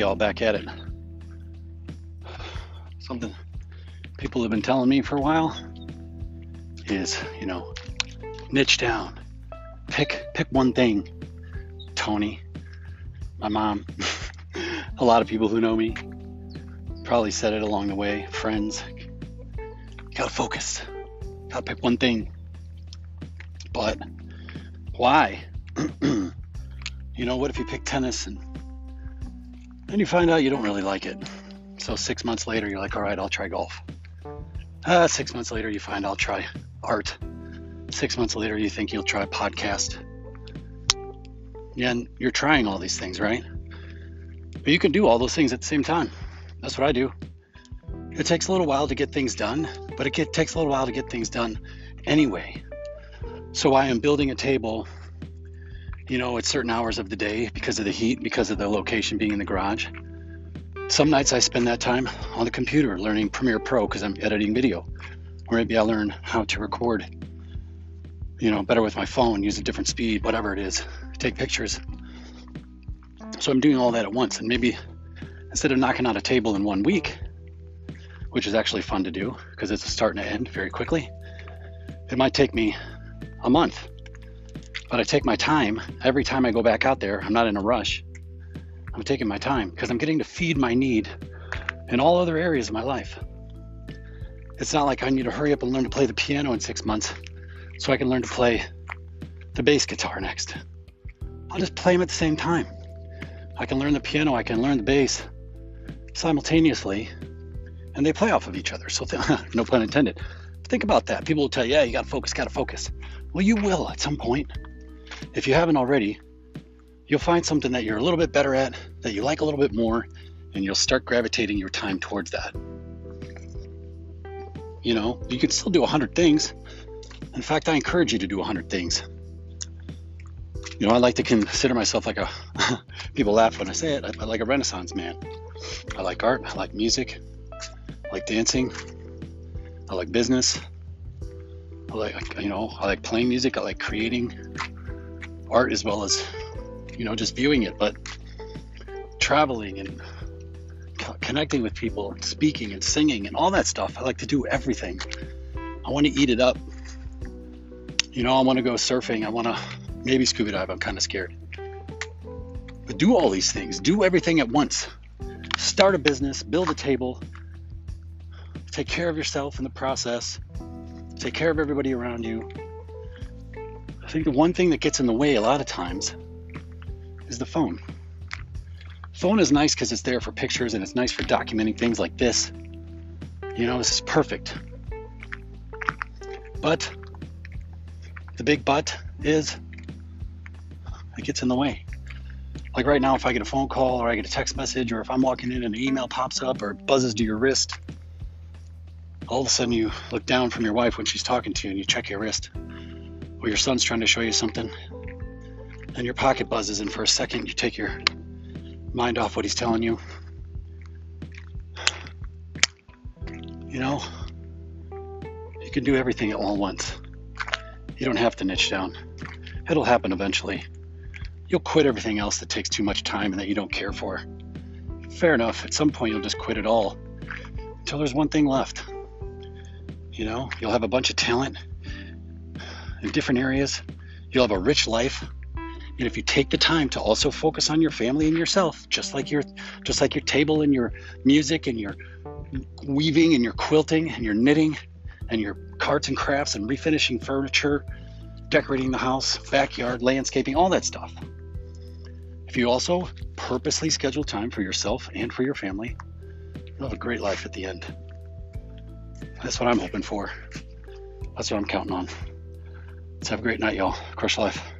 y'all, back at it. Something people have been telling me for a while is, you know, niche down. Pick pick one thing. Tony, my mom, a lot of people who know me probably said it along the way. Friends, gotta focus. Gotta pick one thing. But why? you know, what if you pick tennis and then you find out you don't really like it? So six months later, you're like, all right, I'll try golf. Uh, six months later, you find I'll try art. Six months later, you think you'll try podcast. And you're trying all these things, right? But you can do all those things at the same time. That's what I do. It takes a little while to get things done, but it takes a little while to get things done anyway. So I am building a table, you know, at certain hours of the day because of the heat, because of the location being in the garage. Some nights I spend that time on the computer learning Premiere Pro because I'm editing video. Or maybe I learn how to record, you know, better with my phone, use a different speed, whatever it is, take pictures. So I'm doing all that at once. And maybe instead of knocking out a table in one week, which is actually fun to do because it's starting to end very quickly, it might take me a month. But I take my time every time I go back out there. I'm not in a rush. I'm taking my time because I'm getting to feed my need in all other areas of my life. It's not like I need to hurry up and learn to play the piano in six months so I can learn to play the bass guitar next. I'll just play them at the same time. I can learn the piano, I can learn the bass simultaneously, and they play off of each other. So, th- no pun intended. Think about that. People will tell you, yeah, you got to focus, got to focus. Well, you will at some point. If you haven't already, you'll find something that you're a little bit better at, that you like a little bit more, and you'll start gravitating your time towards that. You know, you can still do 100 things. In fact, I encourage you to do 100 things. You know, I like to consider myself like a, people laugh when I say it, I, like a renaissance man. I like art, I like music, I like dancing, I like business, I like, you know, I like playing music, I like creating art as well as, you know, just viewing it, but traveling and connecting with people and speaking and singing and all that stuff. I like to do everything. I want to eat it up. You know, I want to go surfing. I want to maybe scuba dive. I'm kind of scared. But do all these things. Do everything at once. Start a business, build a table, take care of yourself in the process, take care of everybody around you. I think the one thing that gets in the way a lot of times is the phone. Phone is nice because it's there for pictures and it's nice for documenting things like this. You know, this is perfect. But the big but is it gets in the way. Like right now, if I get a phone call or I get a text message or if I'm walking in and an email pops up or buzzes to your wrist, all of a sudden you look down from your wife when she's talking to you and you check your wrist. Or your son's trying to show you something and your pocket buzzes and for a second you take your mind off what he's telling you. You know, you can do everything all at once. You don't have to niche down. It'll happen eventually. You'll quit everything else that takes too much time and that you don't care for. Fair enough, at some point you'll just quit it all until there's one thing left. You know, you'll have a bunch of talent in different areas. You'll have a rich life and if you take the time to also focus on your family and yourself, just like your just like your table and your music and your weaving and your quilting and your knitting and your arts and crafts and refinishing furniture, decorating the house, backyard, landscaping, all that stuff. If you also purposely schedule time for yourself and for your family, you'll have a great life at the end. That's what I'm hoping for. That's what I'm counting on. Let's have a great night, y'all. Crush life.